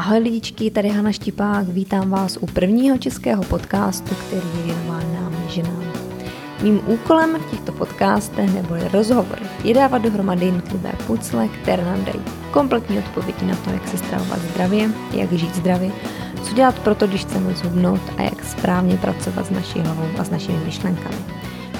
Ahoj lidičky, tady Hana Štipák, vítám vás u prvního českého podcastu, který je věnován nám ženám. Mým úkolem v těchto podcastech neboli rozhovory je dávat dohromady jednotlivé pucle, které nám dají kompletní odpovědi na to, jak se stravovat zdravě, jak žít zdravě, co dělat proto, když chceme zhubnout a jak správně pracovat s naší hlavou a s našimi myšlenkami.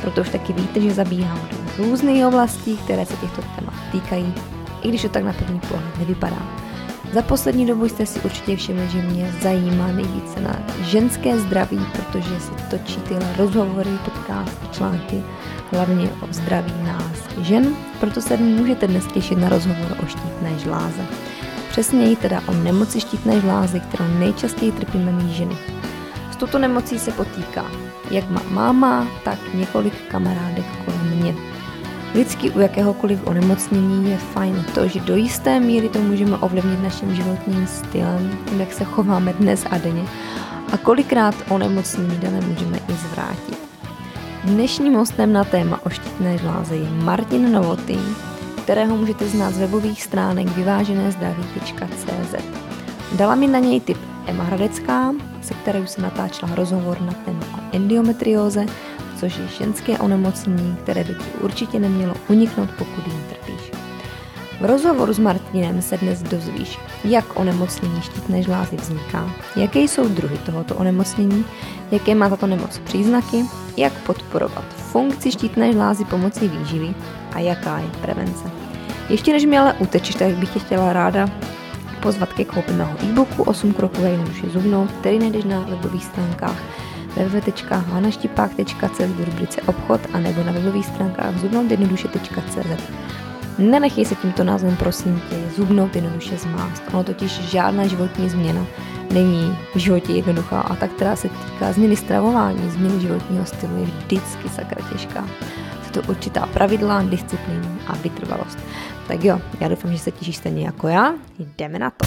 Proto už taky víte, že zabíhám do různých oblastí, které se těchto témat týkají, i když to tak na první pohled nevypadá. Za poslední dobu jste si určitě všimli, že mě zajímá nejvíce na ženské zdraví, protože se točí tyhle rozhovory, podcasty, články, hlavně o zdraví nás žen, proto se můžete dnes těšit na rozhovor o štítné žláze. Přesněji teda o nemoci štítné žlázy, kterou nejčastěji trpíme my ženy. S touto nemocí se potýká jak má máma, tak několik kamarádek kolem mě. Vždycky u jakéhokoliv onemocnění je fajn to, že do jisté míry to můžeme ovlivnit naším životním stylem, tím, jak se chováme dnes a denně a kolikrát onemocnění dané můžeme i zvrátit. Dnešním hostem na téma o štítné žláze je Martin Novotý, kterého můžete znát z webových stránek vyváženézdraví.cz. Dala mi na něj tip Emma Hradecká, se kterou se natáčela rozhovor na téma endometrióze, což je ženské onemocnění, které by ti určitě nemělo uniknout, pokud jim trpíš. V rozhovoru s Martinem se dnes dozvíš, jak onemocnění štítné žlázy vzniká, jaké jsou druhy tohoto onemocnění, jaké má tato nemoc příznaky, jak podporovat funkci štítné žlázy pomocí výživy a jaká je prevence. Ještě než mi ale utečeš, tak bych tě chtěla ráda pozvat ke koupi mého e-booku 8 kroků jednoduše zubnout, který najdeš na webových stránkách www.hanaštipák.cz v rubrice obchod a nebo na webových stránkách zubnoutjednoduše.cz. Nenechej se tímto názvem prosím tě zubnout jednoduše zmást. Ono totiž žádná životní změna není v životě jednoduchá a ta, která se týká změny stravování, změny životního stylu je vždycky sakra těžká. Jsou to určitá pravidla, disciplína a vytrvalost. Tak jo, já doufám, že se těšíš stejně jako já. Jdeme na to.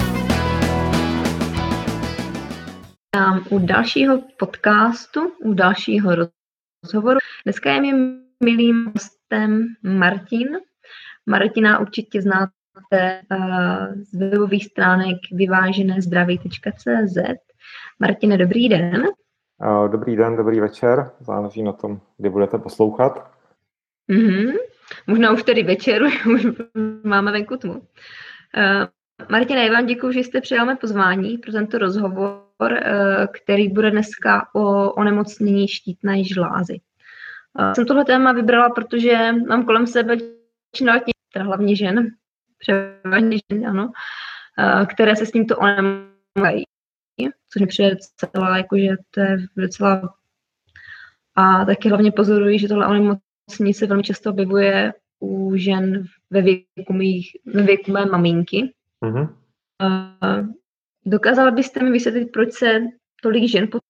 U dalšího podcastu, u dalšího rozhovoru. Dneska je mi milým hostem Martin. Martina určitě znáte uh, z webových stránek vyvážené zdraví.cz. Martine, dobrý den. Dobrý den, dobrý večer. Záleží na tom, kdy budete poslouchat. Mm-hmm. Možná už tedy večer, už máme venku tmu. Uh, Martina, já vám děkuji, že jste přijal mé pozvání pro tento rozhovor Eh, který bude dneska o onemocnění štítné žlázy. Eh, jsem tohle téma vybrala, protože mám kolem sebe teda hlavně žen, převážně žen, ano, eh, které se s tímto onemocnění, což mi přijde celá, jakože to je docela a taky hlavně pozoruji, že tohle onemocnění se velmi často objevuje u žen ve věku, mých, ve věku mé maminky. Mm-hmm. Dokázala byste mi vysvětlit, proč se tolik žen pod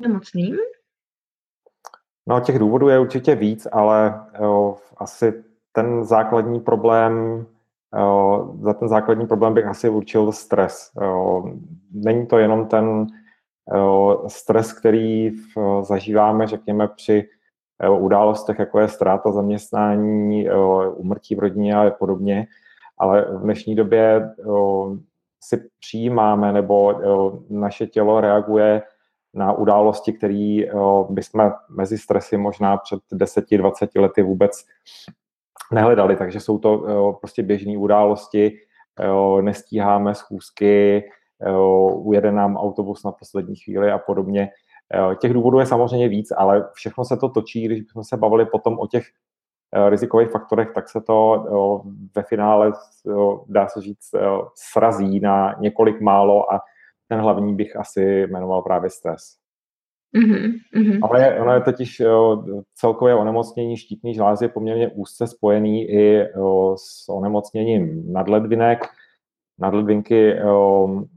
nemocným? No, těch důvodů je určitě víc, ale jo, asi ten základní problém, jo, za ten základní problém bych asi určil stres. Jo. Není to jenom ten jo, stres, který v, zažíváme, řekněme, při jo, událostech, jako je ztráta zaměstnání, jo, umrtí v rodině a podobně, ale v dnešní době jo, si přijímáme nebo naše tělo reaguje na události, které bychom mezi stresy možná před 10-20 lety vůbec nehledali. Takže jsou to prostě běžné události, nestíháme schůzky, ujede nám autobus na poslední chvíli a podobně. Těch důvodů je samozřejmě víc, ale všechno se to točí, když jsme se bavili potom o těch Eh, rizikových faktorech, tak se to ve finále, dá se říct, srazí na několik málo a ten hlavní bych asi jmenoval právě stres. Mm-hmm. Ono, je, ono je totiž celkové onemocnění štítné žlázy poměrně úzce spojený i s onemocněním nadledvinek. Nadledvinky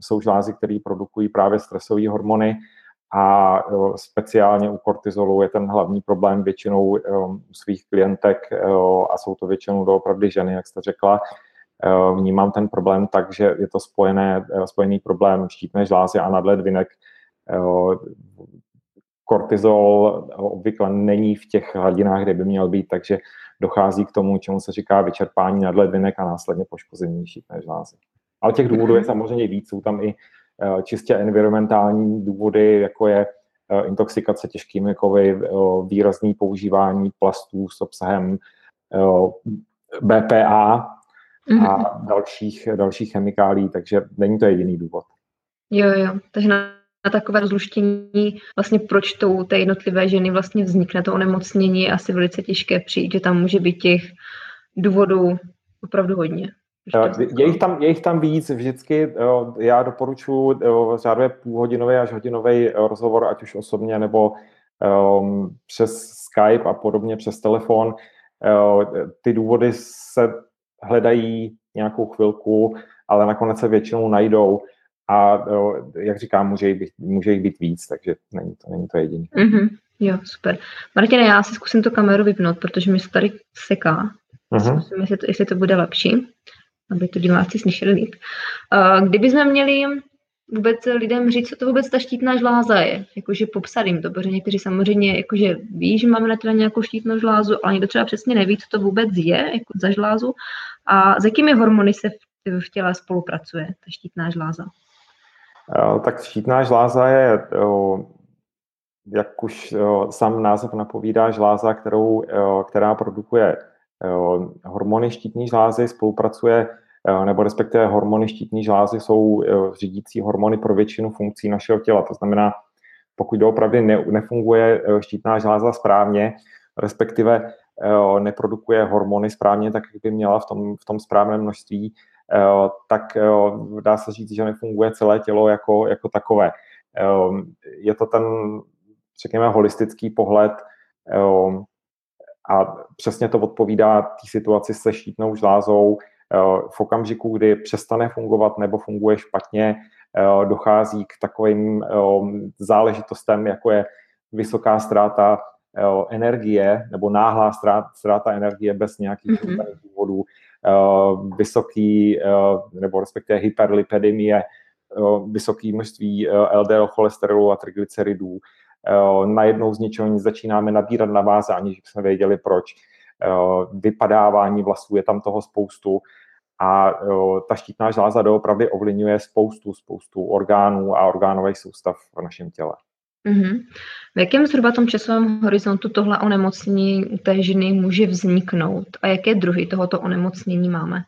jsou žlázy, které produkují právě stresové hormony a speciálně u kortizolu je ten hlavní problém většinou u svých klientek a jsou to většinou doopravdy ženy, jak jste řekla. Vnímám ten problém tak, že je to spojené, spojený problém štítné žlázy a nadledvinek kortizol obvykle není v těch hladinách, kde by měl být, takže dochází k tomu, čemu se říká vyčerpání nadledvinek a následně poškození šítné žlázy. Ale těch důvodů je samozřejmě víc, jsou tam i čistě environmentální důvody, jako je eh, intoxikace těžkými kovy, eh, výrazný používání plastů s obsahem BPA a mhm. dalších, dalších chemikálí, takže není to jediný důvod. Jo, jo, takže na na takové rozluštění, vlastně proč to té jednotlivé ženy vlastně vznikne to onemocnění, je asi velice těžké přijít, že tam může být těch důvodů opravdu hodně. Je jich, tam, je jich tam víc vždycky. Já doporučuji řádově půlhodinový až hodinový rozhovor, ať už osobně nebo um, přes Skype a podobně, přes telefon. Ty důvody se hledají nějakou chvilku, ale nakonec se většinou najdou. A jak říkám, může jich, být, může jich být víc, takže není to, není to jediný. Mm-hmm. Jo, super. Martina, já si zkusím tu kameru vypnout, protože mi se tady seká. Mm-hmm. Zkusím, jestli to, jestli to bude lepší, aby to diváci slyšeli líp. Uh, kdybychom měli vůbec lidem říct, co to vůbec ta štítná žláza je, jakože popsat jim to, protože někteří samozřejmě jakože ví, že máme na teda nějakou štítnou žlázu, ale někdo třeba přesně neví, co to vůbec je jako za žlázu a s jakými hormony se v, v těle spolupracuje ta štítná žláza. Eh, tak štítná žláza je, eh, jak už eh, sám název napovídá, žláza, kterou, která produkuje hormony štítní žlázy, spolupracuje, nebo respektive hormony štítní žlázy jsou řídící hormony pro většinu funkcí našeho těla. To znamená, pokud doopravdy ne, nefunguje štítná žláza správně, respektive neprodukuje hormony správně, tak jak by měla v tom, v tom správném množství, Eh, tak eh, dá se říct, že nefunguje celé tělo jako, jako takové. Eh, je to ten, řekněme, holistický pohled a přesně to odpovídá té situaci se štítnou žlázou. V okamžiku, kdy přestane fungovat nebo funguje špatně, dochází k takovým záležitostem, jako je vysoká ztráta energie nebo náhlá ztráta energie bez nějakých mm-hmm. důvodů, Eh, vysoký, eh, nebo respektive hyperlipidemie, eh, vysoké množství LDL cholesterolu a triglyceridů. Najednou z ničeho nic začínáme nabírat na váze, aniž jsme věděli proč. Vypadávání vlasů je tam toho spoustu a ta štítná žláza doopravdy ovlivňuje spoustu, spoustu orgánů a orgánových soustav v našem těle. Mm-hmm. V jakém zhruba tom časovém horizontu tohle onemocnění u té ženy může vzniknout a jaké druhy tohoto onemocnění máme?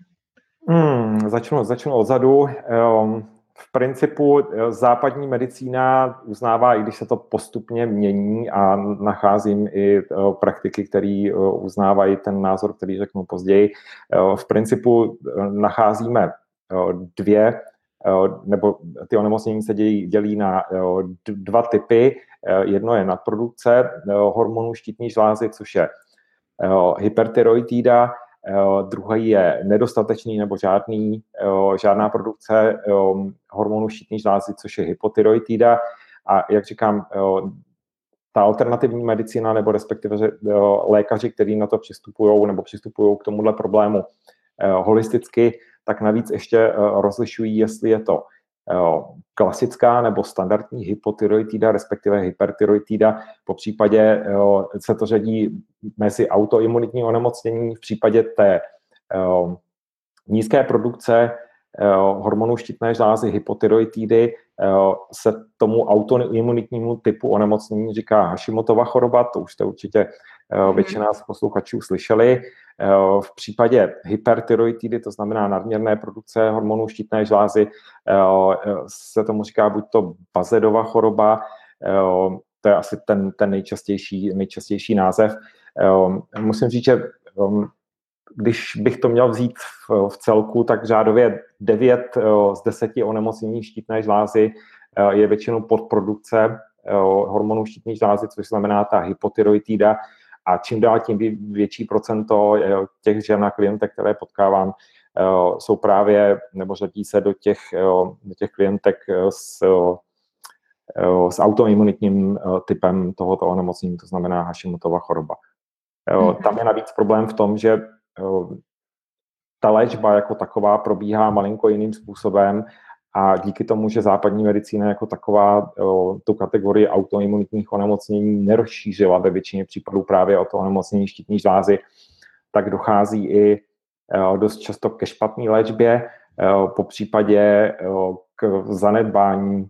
Hmm, začnu, začnu odzadu. Ehm, v principu eh, západní medicína uznává, i když se to postupně mění a nacházím i eh, praktiky, které eh, uznávají ten názor, který řeknu později. V principu nacházíme dvě nebo ty onemocnění se dělí, dělí na dva typy. Jedno je nadprodukce hormonů štítní žlázy, což je hypertyroidída, druhý je nedostatečný nebo žádný, žádná produkce hormonů štítní žlázy, což je hypotyroidída. A jak říkám, ta alternativní medicína nebo respektive lékaři, kteří na to přistupují nebo přistupují k tomuhle problému holisticky, tak navíc ještě eh, rozlišují, jestli je to eh, klasická nebo standardní hypotyroidída, respektive hypertyroidída. Po případě eh, se to řadí mezi autoimunitní onemocnění v případě té nízké produkce hormonů štítné žlázy hypotyroididy se tomu autoimunitnímu typu onemocnění říká Hashimotova choroba, to už jste určitě. Většina z posluchačů slyšeli. V případě hypertyroididy, to znamená nadměrné produkce hormonů štítné žlázy, se tomu říká buď to bazedova choroba, to je asi ten, ten nejčastější, nejčastější název. Musím říct, že když bych to měl vzít v, v celku, tak řádově 9 z 10 onemocnění štítné žlázy je většinou podprodukce hormonů štítní žlázy, což znamená ta hypotyroidída, a čím dál tím větší procento těch žen a klientek, které potkávám, jsou právě, nebo řadí se do těch, do těch klientek s, s autoimunitním typem tohoto onemocnění, to znamená Hashimotova choroba. Mm-hmm. Tam je navíc problém v tom, že ta léčba jako taková probíhá malinko jiným způsobem a díky tomu, že západní medicína jako taková tu kategorii autoimunitních onemocnění nerozšířila ve většině případů právě o to onemocnění štítní žlázy, tak dochází i dost často ke špatné léčbě, po případě k zanedbání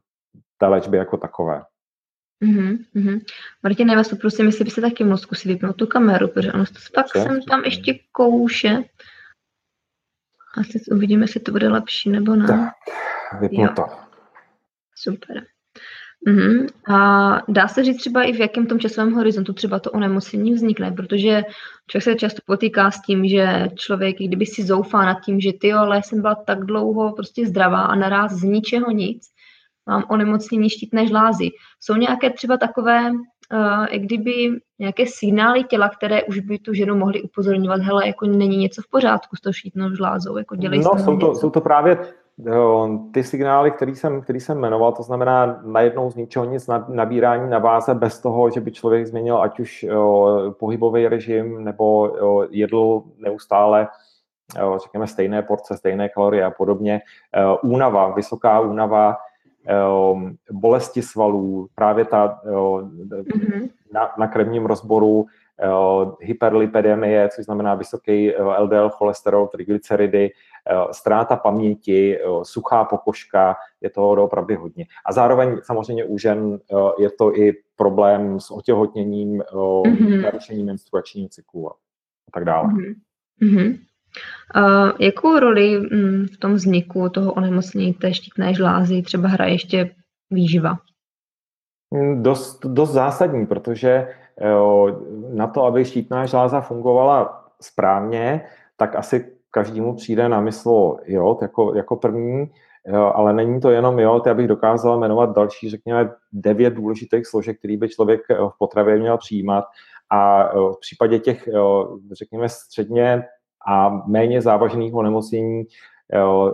té léčby jako takové. Mm-hmm, mm-hmm. Martin, já vás poprosím, jestli by se taky mohl zkusit vypnout tu kameru, protože ono pak jsem tam ještě kouše. Asi uvidíme, jestli to bude lepší nebo ne. Tak, vypnuto. Super. Uhum. A dá se říct třeba i v jakém tom časovém horizontu třeba to onemocnění vznikne, protože člověk se často potýká s tím, že člověk, kdyby si zoufá nad tím, že ty ale jsem byla tak dlouho prostě zdravá a naraz z ničeho nic, mám onemocnění štítné žlázy. Jsou nějaké třeba takové, uh, jak kdyby nějaké signály těla, které už by tu ženu mohly upozorňovat, hele, jako není něco v pořádku s tou štítnou žlázou, jako dělej No, jsou to, jsou to právě jo, ty signály, který jsem, který jsem jmenoval, to znamená najednou z ničeho nic nabírání na váze bez toho, že by člověk změnil ať už jo, pohybový režim nebo jo, jedl neustále jo, řekněme stejné porce, stejné kalorie a podobně. Únava, vysoká únava, Ehm, bolesti svalů, právě ta mm-hmm. na, na krevním rozboru hyperlipidemie, což znamená vysoký LDL cholesterol, triglyceridy, ztráta paměti, suchá pokožka, je to opravdu hodně. A zároveň samozřejmě u žen je to i problém s otěhotněním, mm-hmm. narušením menstruačního cyklu a tak dále. Mm-hmm. Uh, jakou roli um, v tom vzniku toho onemocnění té štítné žlázy třeba hraje ještě výživa? Mm, dost, dost zásadní, protože na to, aby štítná žláza fungovala správně, tak asi každému přijde na mysl jod jako, jako první, jo, ale není to jenom jod, já bych dokázal jmenovat další, řekněme, devět důležitých složek, který by člověk v potravě měl přijímat a v případě těch, řekněme, středně a méně závažných onemocnění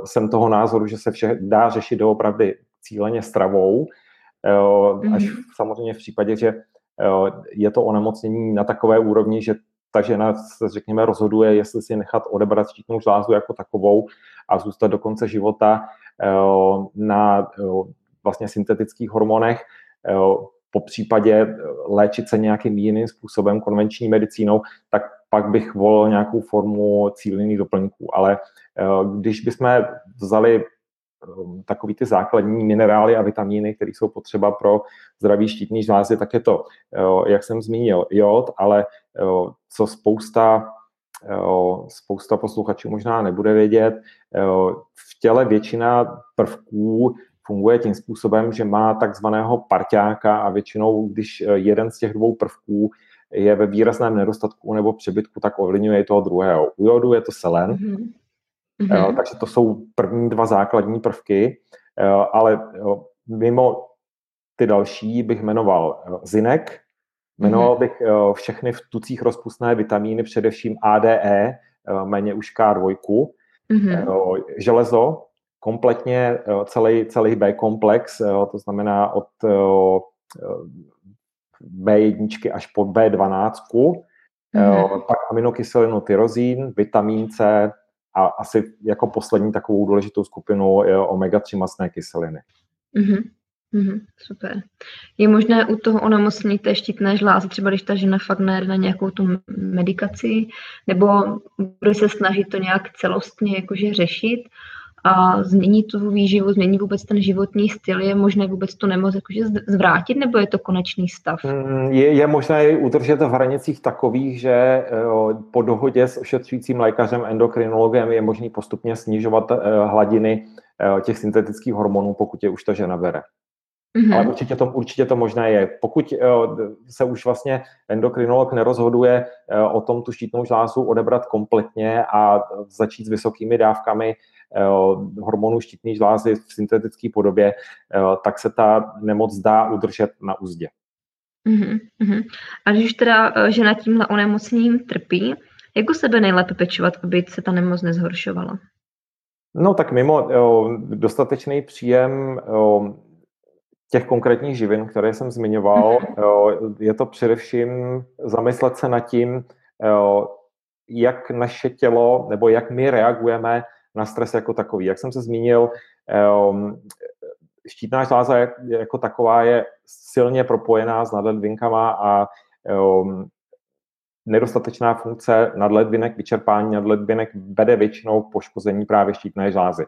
jsem toho názoru, že se vše dá řešit doopravdy cíleně stravou, až mm-hmm. samozřejmě v případě, že je to onemocnění na takové úrovni, že ta žena se, řekněme, rozhoduje, jestli si nechat odebrat štítnou žlázu jako takovou a zůstat do konce života na vlastně syntetických hormonech, po případě léčit se nějakým jiným způsobem, konvenční medicínou, tak pak bych volil nějakou formu cílených doplňků. Ale eh, když bychom vzali takový ty základní minerály a vitamíny, které jsou potřeba pro zdravý štítní žlázy, tak je to, eh, jak jsem zmínil, jod, ale eh, co spousta spousta posluchačů možná nebude vědět, v těle většina prvků funguje tím způsobem, že má takzvaného parťáka a většinou, když jeden z těch dvou prvků je ve výrazném nedostatku nebo přebytku, tak ovlivňuje i toho druhého. U jodu je to selen, mm-hmm. Takže to jsou první dva základní prvky, ale mimo ty další bych jmenoval zinek, jmenoval mm-hmm. bych všechny v tucích rozpustné vitamíny, především ADE, méně už K2, mm-hmm. železo, kompletně celý, celý B-komplex, to znamená od B1 až po B12, mm-hmm. pak aminokyselinu tyrozín, vitamin C a asi jako poslední takovou důležitou skupinu je omega-3 masné kyseliny. Mm-hmm. Mm-hmm, super. Je možné u toho onemocnění té štítné žlázy, třeba když ta žena fakt najde na nějakou tu medikaci, nebo bude se snažit to nějak celostně jakože řešit, a změní tu výživu, změní vůbec ten životní styl, je možné vůbec tu nemoc jakože zvrátit, nebo je to konečný stav? Mm, je, je možné jej udržet v hranicích takových, že po dohodě s ošetřujícím lékařem, endokrinologem je možný postupně snižovat eh, hladiny eh, těch syntetických hormonů, pokud je už ta žena bere. Mm-hmm. Ale určitě to, určitě to možné je. Pokud se už vlastně endokrinolog nerozhoduje o tom tu štítnou žlázu odebrat kompletně a začít s vysokými dávkami hormonů štítné žlázy v syntetické podobě, tak se ta nemoc dá udržet na úzdě. Mm-hmm. A když teda eh, žena tímhle onemocněním trpí, jak u sebe nejlépe pečovat, aby se ta nemoc nezhoršovala? No tak mimo dostatečný příjem těch konkrétních živin, které jsem zmiňoval, jo, je to především zamyslet se nad tím, jak naše tělo nebo jak my reagujeme na stres jako takový. Jak jsem se zmínil, štítná žláza jako taková je silně propojená s nadledvinkama a nedostatečná funkce nadledvinek, vyčerpání nadledvinek vede většinou k poškození právě štítné žlázy.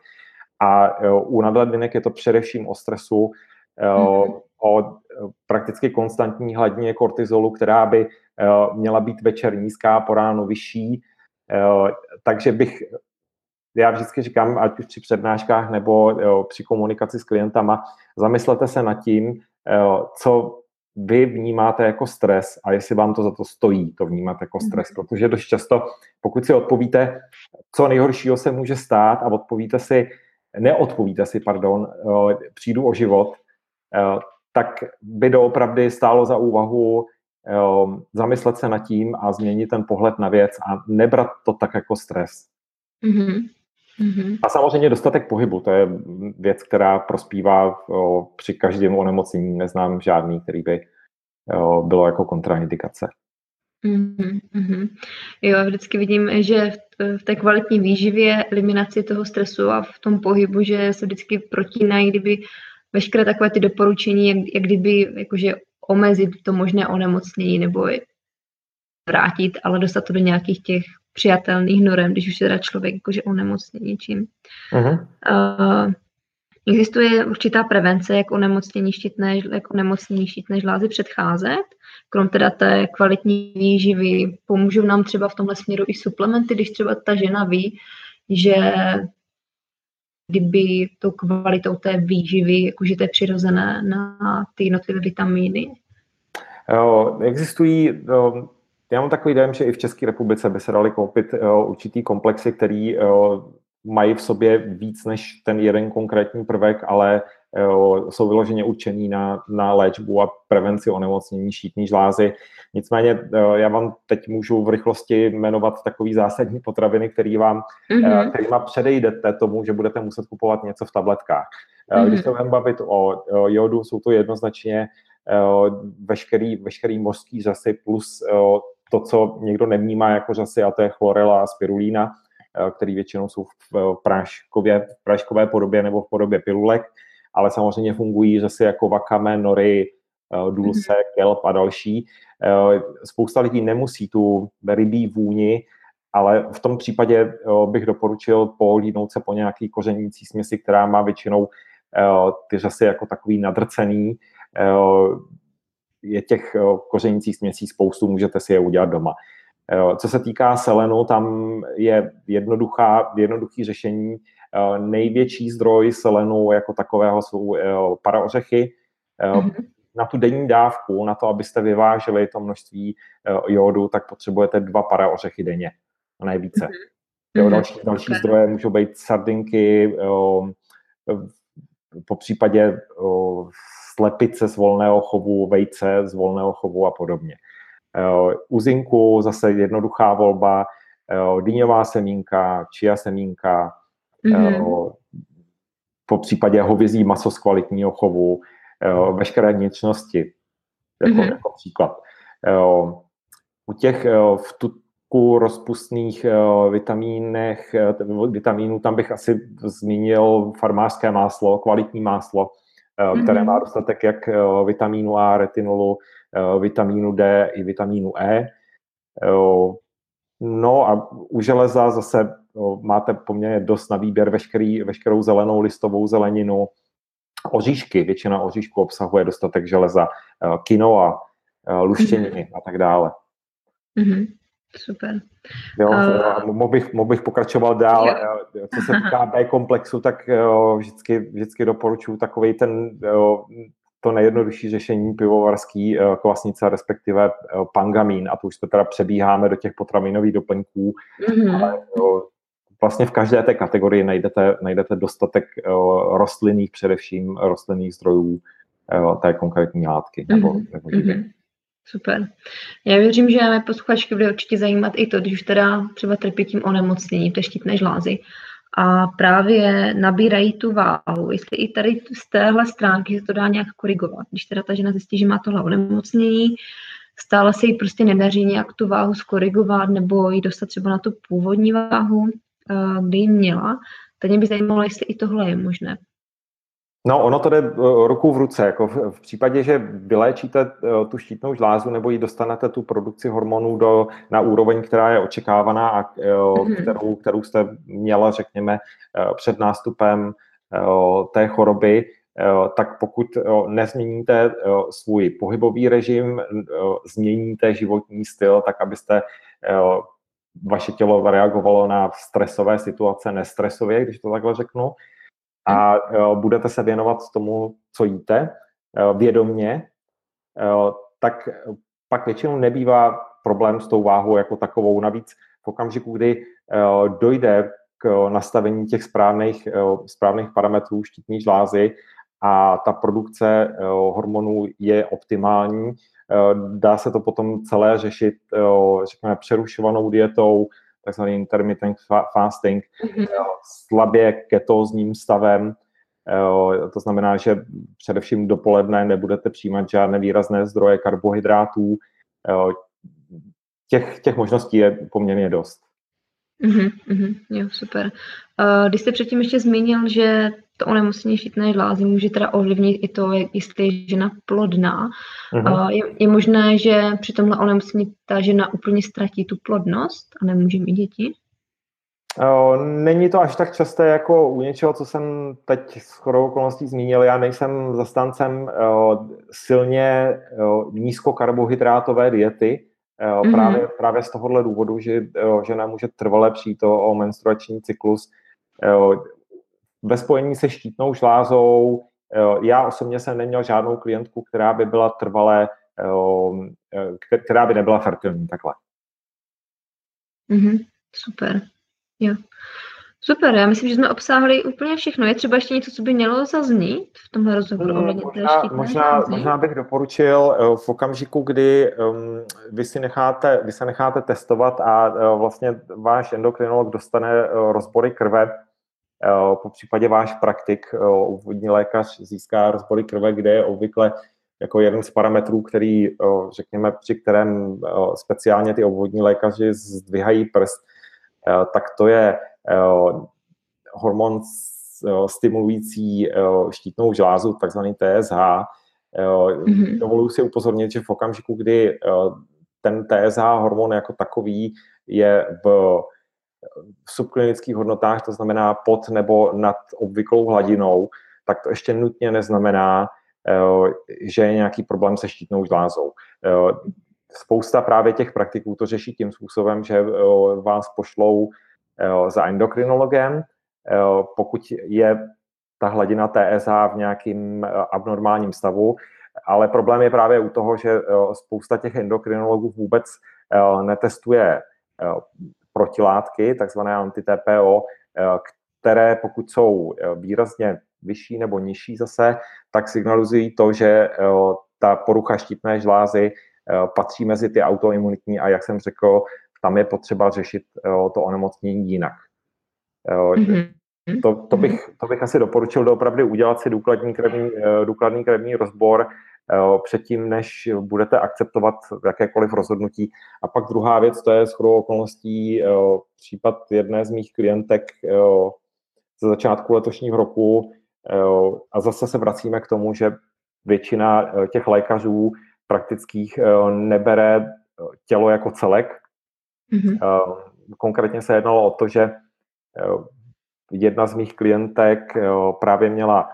A u nadledvinek je to především o stresu. O prakticky konstantní hladině kortizolu, která by uh, měla být večer nízká, po ránu vyšší. Uh, takže bych já vždycky říkám, ať už při přednáškách nebo při komunikaci s klientama, zamyslete se nad tím, co vy vnímáte jako stres a jestli vám to za to stojí, to vnímat jako stres, mm-hmm. protože dost často, pokud si odpovíte, co nejhoršího se může stát a odpovíte si, neodpovíte si, pardon, přijdu o život, tak by doopravdy stálo za úvahu zamyslet se nad tím a změnit ten pohled na věc a nebrat to tak jako stres. Mm-hmm. Mm-hmm. A samozřejmě dostatek pohybu, to je věc, která prospívá o, při každém onemocnění. Neznám žádný, který by o, bylo jako kontraindikace. Mm-hmm. Jo, vždycky vidím, že v, v té kvalitní výživě, eliminaci toho stresu a v tom pohybu, že se vždycky protínají, kdyby veškeré takové ty doporučení, jak, jak kdyby jakože omezit to možné onemocnění nebo vrátit, ale dostat to do nějakých těch přijatelných norem, když už je teda člověk jakože onemocní něčím. Uh-huh. Uh, existuje určitá prevence, jak onemocnění štítné, jak onemocnění štítné žlázy předcházet. Krom teda té kvalitní výživy, pomůžou nám třeba v tomhle směru i suplementy, když třeba ta žena ví, že kdyby tou kvalitou té výživy, jakože to je přirozené na ty jednotlivé vitamíny? Jo, existují jo, já mám takový dojem, že i v České republice by se dali koupit uh, určitý komplexy, který uh, mají v sobě víc než ten jeden konkrétní prvek, ale jsou vyloženě určený na, na léčbu a prevenci onemocnění šítní žlázy. Nicméně uh, já vám teď můžu v rychlosti jmenovat takový zásadní potraviny, který vám, mm-hmm. kterýma předejdete tomu, že budete muset kupovat něco v tabletkách. Mm-hmm. Když se budeme bavit o, o jodu, jsou to jednoznačně veškerý, veškerý mořský řasy plus to, co někdo nevnímá jako řasy, a to je chlorela a spirulína, eh, který většinou jsou v práškově, v práškové podobě nebo v podobě pilulek, ale samozřejmě fungují řasy jako vakame, nory, eh, dulse, mhm. kelp a další. Eh, spousta lidí nemusí tu rybí vůni, ale v tom případě bych doporučil polídnout se po nějaký kořenící směsi, která má většinou ty řasy jako takový nadrcený, je těch eh, kořenících směsí spoustu, můžete si je udělat doma. Eh, co se týká selenu, tam je jednoduchá, jednoduchý řešení. Eh, největší zdroj selenu jako takového jsou paraořechy. Mm-hmm. Na tu denní dávku, na to, abyste vyváželi to množství jodu, tak potřebujete dva paraořechy denně, nejvíce. Mm-hmm. Jo, další další okay. zdroje můžou být sardinky, po případě slepice z volného chovu, vejce z volného chovu a podobně. U zinku zase jednoduchá volba, dýňová semínka, čia semínka, mm-hmm. po případě hovězí maso z kvalitního chovu, veškeré vnitřnosti, jako, mm-hmm. jako příklad. U těch v tuku rozpustných vitamínech, vitamínů, tam bych asi zmínil farmářské máslo, kvalitní máslo, mm-hmm. které má dostatek jak eh, vitamínu A, retinolu, eh, vitamínu D i vitamínu E. No a u železa zase máte poměrně dost na výběr veškerý, veškerou zelenou listovou zeleninu, oříšky, většina oříšků obsahuje dostatek železa, kinoa, luštěniny mm-hmm. a tak dále. Mm-hmm. Super. Jo, uh, mohl, bych, mohl bych pokračoval dál. Jo. Co se týká B komplexu, tak jo, vždycky, vždycky doporučuji takový ten jo, to nejjednodušší řešení pivovarský kvasnice, respektive pangamín, a to už to teda přebíháme do těch potravinových doplňků, mm-hmm. ale vlastně v každé té kategorii najdete, najdete dostatek rostlinných, především rostlinných zdrojů té konkrétní látky nebo, mm-hmm. nebo mm-hmm. Super. Já věřím, že mé posluchačky bude určitě zajímat i to, když už teda třeba trpí tím onemocněním té štítné žlázy a právě nabírají tu váhu, jestli i tady z téhle stránky se to dá nějak korigovat. Když teda ta žena zjistí, že má tohle onemocnění, stále se jí prostě nedaří nějak tu váhu skorigovat nebo jí dostat třeba na tu původní váhu, eh, ji měla, tak mě by zajímalo, jestli i tohle je možné. No, ono to jde eh, ruku v ruce. Jako v, v případě, že vyléčíte eh, tu štítnou žlázu nebo ji dostanete tu produkci hormonů do, na úroveň, která je očekávaná a mm-hmm. kterou, kterou jste měla, řekněme, před nástupem té choroby, tak pokud nezměníte svůj pohybový režim, změníte životní styl, tak abyste vaše tělo reagovalo na stresové situace nestresově, když to takhle řeknu, a budete se věnovat tomu, co jíte, vědomně, tak pak většinou nebývá problém s tou váhou jako takovou. Navíc v okamžiku, kdy dojde k nastavení těch správných, správných parametrů štítní žlázy a ta produkce hormonů je optimální, dá se to potom celé řešit, řekněme, přerušovanou dietou, takzvaný intermittent fasting, mm-hmm. slabě ketózním stavem, to znamená, že především dopoledne nebudete přijímat žádné výrazné zdroje karbohydrátů. Těch, těch možností je poměrně dost. Mm-hmm, mm-hmm, jo, super. Uh, když jste předtím ještě zmínil, že to onemocnění štítné žlázy může teda ovlivnit i to, jestli je žena plodná. Mm-hmm. Uh, je, je možné, že při tomhle onemocnění ta žena úplně ztratí tu plodnost a nemůže mít děti? Uh, není to až tak časté jako u něčeho, co jsem teď s chodou okolností zmínil. Já nejsem zastáncem uh, silně uh, nízkokarbohydrátové diety, mm-hmm. právě, právě z tohohle důvodu, že žena může trvale přijít o menstruační cyklus ve spojení se štítnou žlázou. Já osobně jsem neměl žádnou klientku, která by byla trvalé, která by nebyla fertilní takhle. Mm-hmm, super. Jo. Super, já myslím, že jsme obsáhli úplně všechno. Je třeba ještě něco, co by mělo zaznít v tomhle rozhovoru hmm, možná, možná, možná bych doporučil eh, v okamžiku, kdy um, vy, si necháte, vy se necháte testovat a uh, vlastně váš endokrinolog dostane uh, rozbory krve, uh, po případě váš praktik, uh, úvodní lékař získá rozbory krve, kde je obvykle jako jeden z parametrů, který, uh, řekněme, při kterém uh, speciálně ty obvodní lékaři zdvihají prst, uh, tak to je hormon eh, stimulující eh, štítnou žlázu, takzvaný TSH. Mm-hmm. Dovoluji si upozornit, že v okamžiku, kdy ten TSH hormon jako takový je v, subklinických hodnotách, to znamená pod nebo nad obvyklou hladinou, tak to ještě nutně neznamená, že je nějaký problém se štítnou žlázou. Spousta právě těch praktiků to řeší tím způsobem, že vás pošlou Eh, za endokrinologem. Eh, pokud je ta hladina TSH v nějakým eh, abnormálním stavu, ale problém je právě u toho, že spousta těch endokrinologů vůbec netestuje protilátky, takzvané anti-TPO, které pokud jsou výrazně vyšší nebo nižší zase, tak signalizují to, že ta porucha štítné žlázy patří mezi ty autoimunitní a jak jsem řekl, tam je potřeba řešit jo, to onemocnění jinak. Jo, mm-hmm. To, to, bych, to bych asi doporučil doopravdy udělat si důkladný krevní, eh, důkladný krevní rozbor jo, předtím, než budete akceptovat jakékoliv rozhodnutí. A pak druhá věc, to je shodou okolností jo, případ jedné z mých klientek jo, ze začátku letošního roku. Jo, a zase se vracíme k tomu, že většina těch lékařů praktických nebere tělo jako celek, Mm-hmm. Konkrétně se jednalo o to, že eh, jedna z mých klientek eh, právě měla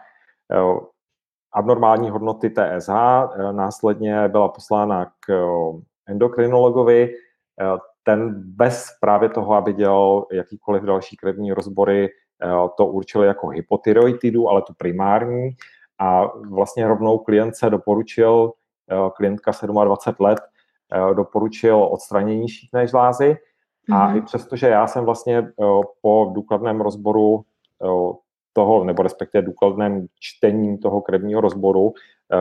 abnormální hodnoty TSH, následně byla poslána k endokrinologovi, ten bez právě toho, aby dělal jakýkoliv další krevní rozbory, to určil jako hypotyroididu, ale tu primární, a vlastně rovnou klientce doporučil, klientka 27 let, doporučil odstranění šítné žlázy a mm-hmm. i přesto, že já jsem vlastně po důkladném rozboru toho, nebo respektive důkladném čtení toho krevního rozboru,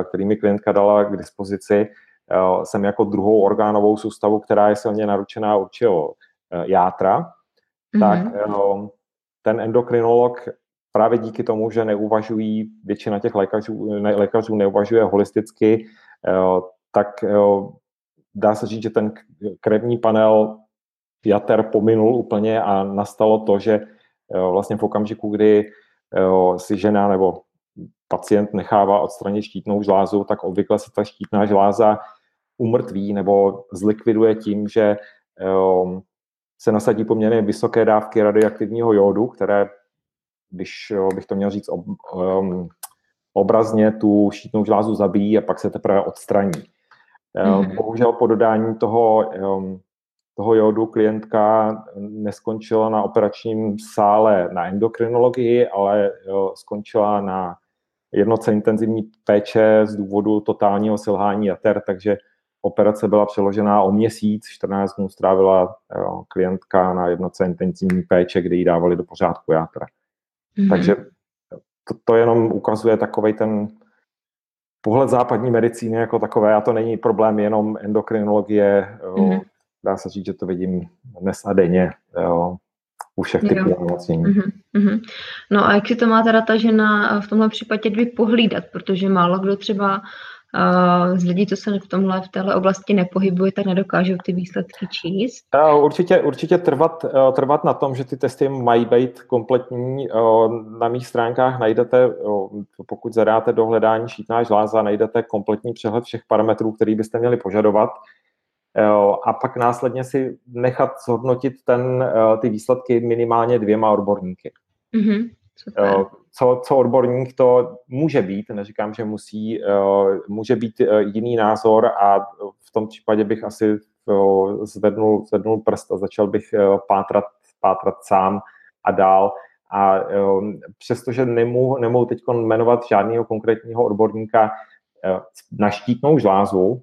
který mi klientka dala k dispozici, jsem jako druhou orgánovou soustavu, která je silně naručená, určil játra, mm-hmm. tak ten endokrinolog právě díky tomu, že neuvažují, většina těch lékařů, ne, lékařů neuvažuje holisticky, tak dá se říct, že ten krevní panel jater pominul úplně a nastalo to, že vlastně v okamžiku, kdy si žena nebo pacient nechává odstranit štítnou žlázu, tak obvykle se ta štítná žláza umrtví nebo zlikviduje tím, že se nasadí poměrně vysoké dávky radioaktivního jódu, které, když bych to měl říct um, obrazně, tu štítnou žlázu zabíjí a pak se teprve odstraní. Mm-hmm. Bohužel po dodání toho, um, toho jódu klientka neskončila na operačním sále na endokrinologii, ale jo, skončila na jednoce intenzivní péče z důvodu totálního selhání jater, takže operace byla přeložená o měsíc, 14 dnů strávila jo, klientka na jednoce intenzivní péče, kde jí dávali do pořádku játra. Mm-hmm. Takže to, to jenom ukazuje takový ten pohled západní medicíny jako takové, a to není problém jenom endokrinologie, mm-hmm. dá se říct, že to vidím dnes a denně jo, u všech typů onemocnění. Mm-hmm. No a jak si to má teda ta žena v tomhle případě dvě pohlídat, protože málo kdo třeba z lidí, co se v tomhle v téhle oblasti nepohybuje, tak nedokážou ty výsledky číst? Určitě, určitě trvat, trvat na tom, že ty testy mají být kompletní. Na mých stránkách najdete, pokud zadáte do hledání šítná žláza, najdete kompletní přehled všech parametrů, který byste měli požadovat a pak následně si nechat zhodnotit ten, ty výsledky minimálně dvěma odborníky. Mm-hmm. Super co, co odborník to může být, neříkám, že musí, uh, může být uh, jiný názor a v tom případě bych asi uh, zvednul, zvednul prst a začal bych pátrat, pátrat sám a dál. A přestože nemohu, nemohu teď jmenovat žádného konkrétního odborníka na štítnou žlázu,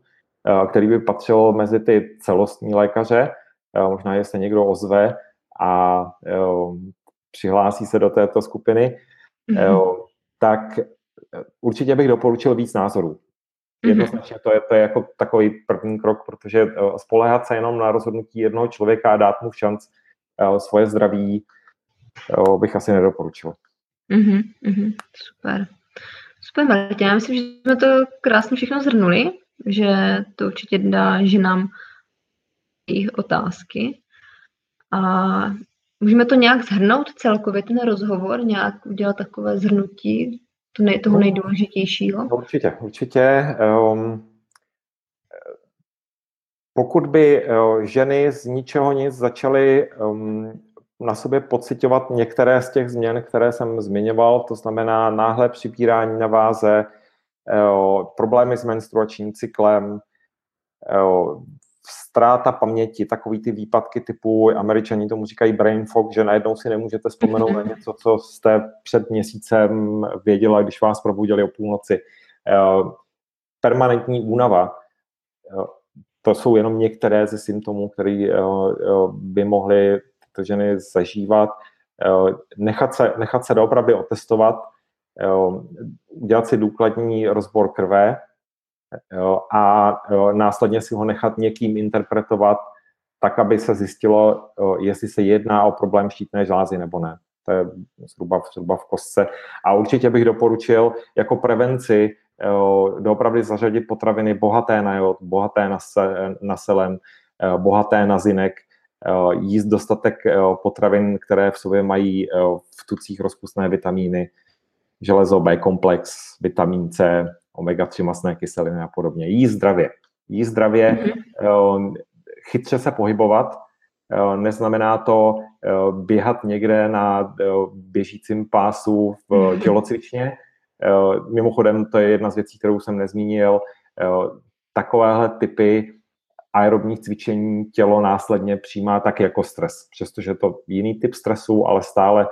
který by patřil mezi ty celostní lékaře, možná jestli někdo ozve a přihlásí se do této skupiny, mm-hmm. tak eh, určitě bych doporučil víc názorů. Mm-hmm. Jednoznačně to je, to je jako takový první krok, protože eh, spolehat se jenom na rozhodnutí jednoho člověka a dát mu šanc svoje zdraví bych asi nedoporučil. Mm-hmm, super. Super, Martě. Já myslím, že jsme to krásně všechno zhrnuli, že to určitě dá ženám jejich otázky. A Můžeme to nějak zhrnout celkově, ten rozhovor, nějak udělat takové zhrnutí to nej, toho no. nejdůležitějšího? Určitě, určitě. Um, pokud by uh, ženy z ničeho nic začaly um, na sobě pocitovat některé z těch změn, které jsem zmiňoval, to znamená náhle připírání na váze, uh, problémy s menstruačním cyklem, ztráta paměti, takový ty výpadky typu, američani tomu říkají brain fog, že najednou si nemůžete vzpomenout na něco, co jste před měsícem věděla, když vás probudili o půlnoci. Eh, permanentní únava, eh, to jsou jenom některé ze symptomů, které eh, by mohly tyto ženy zažívat. Nechat se, nechat se doopravdy otestovat, udělat si důkladní rozbor krve, jo, a jo, následně si ho nechat někým interpretovat tak, aby se zjistilo, jo, jestli se jedná o problém štítné žlázy nebo ne. To je zhruba, zhruba v kostce. A určitě bych doporučil jako prevenci jo, doopravdy zařadit potraviny bohaté na jod, bohaté na, se, na selen, bohaté na zinek, jíst dostatek potravin, které v sobě mají v tucích rozpustné vitamíny, železo B komplex, vitamin C, omega-3 masné kyseliny a podobně. Jí zdravě. Jí zdravě, mm-hmm. chytře se pohybovat, eh, neznamená to eh, běhat někde na běžícím pásu v mhm. tělocvičně. Mimochodem, to je jedna z věcí, kterou jsem nezmínil. Takovéhle typy aerobních cvičení tělo následně přijímá tak jako stres, přestože to jiný typ stresu, ale stále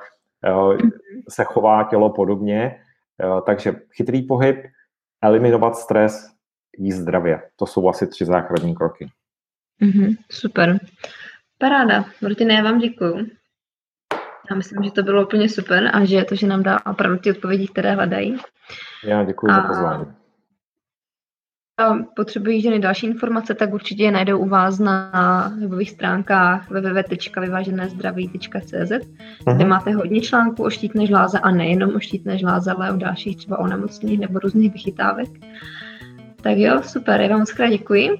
mhm. se chová tělo podobně takže chytrý pohyb, eliminovat stres, jíst zdravě. To jsou asi tři základní kroky. Mm-hmm, super. Paráda. Martina, já vám děkuju. Já myslím, že to bylo úplně super a že to, že nám dá opravdu ty odpovědi, které hledají. Já děkuji a... za pozvání potřebují ženy další informace, tak určitě je najdou u vás na webových stránkách www.vyváženézdraví.cz, kde mhm. máte hodně článků o štítné žláze a nejenom o štítné žláze, ale o dalších třeba onemocněních nebo různých vychytávek. Tak jo, super, já vám moc krát děkuji.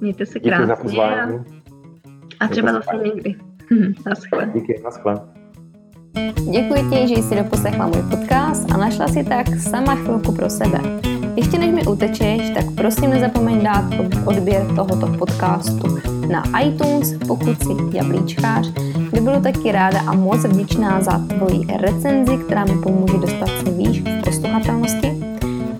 Mějte se krásně. Děkuji za pozvání. A třeba zase někdy. naschle. Díky, naschle. Děkuji ti, že jsi doposlechla můj podcast a našla si tak sama chvilku pro sebe. Ještě než mi utečeš, tak prosím nezapomeň dát odběr tohoto podcastu na iTunes, pokud jsi jablíčkář, by budu taky ráda a moc vděčná za tvoji recenzi, která mi pomůže dostat se výš v posluchatelnosti.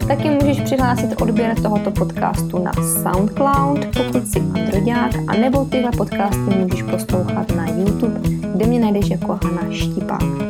Taky můžeš přihlásit odběr tohoto podcastu na SoundCloud, pokud jsi androďák, a nebo tyhle podcasty můžeš poslouchat na YouTube, kde mě najdeš jako Hana Štipák.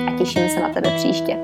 těším se na tebe příště.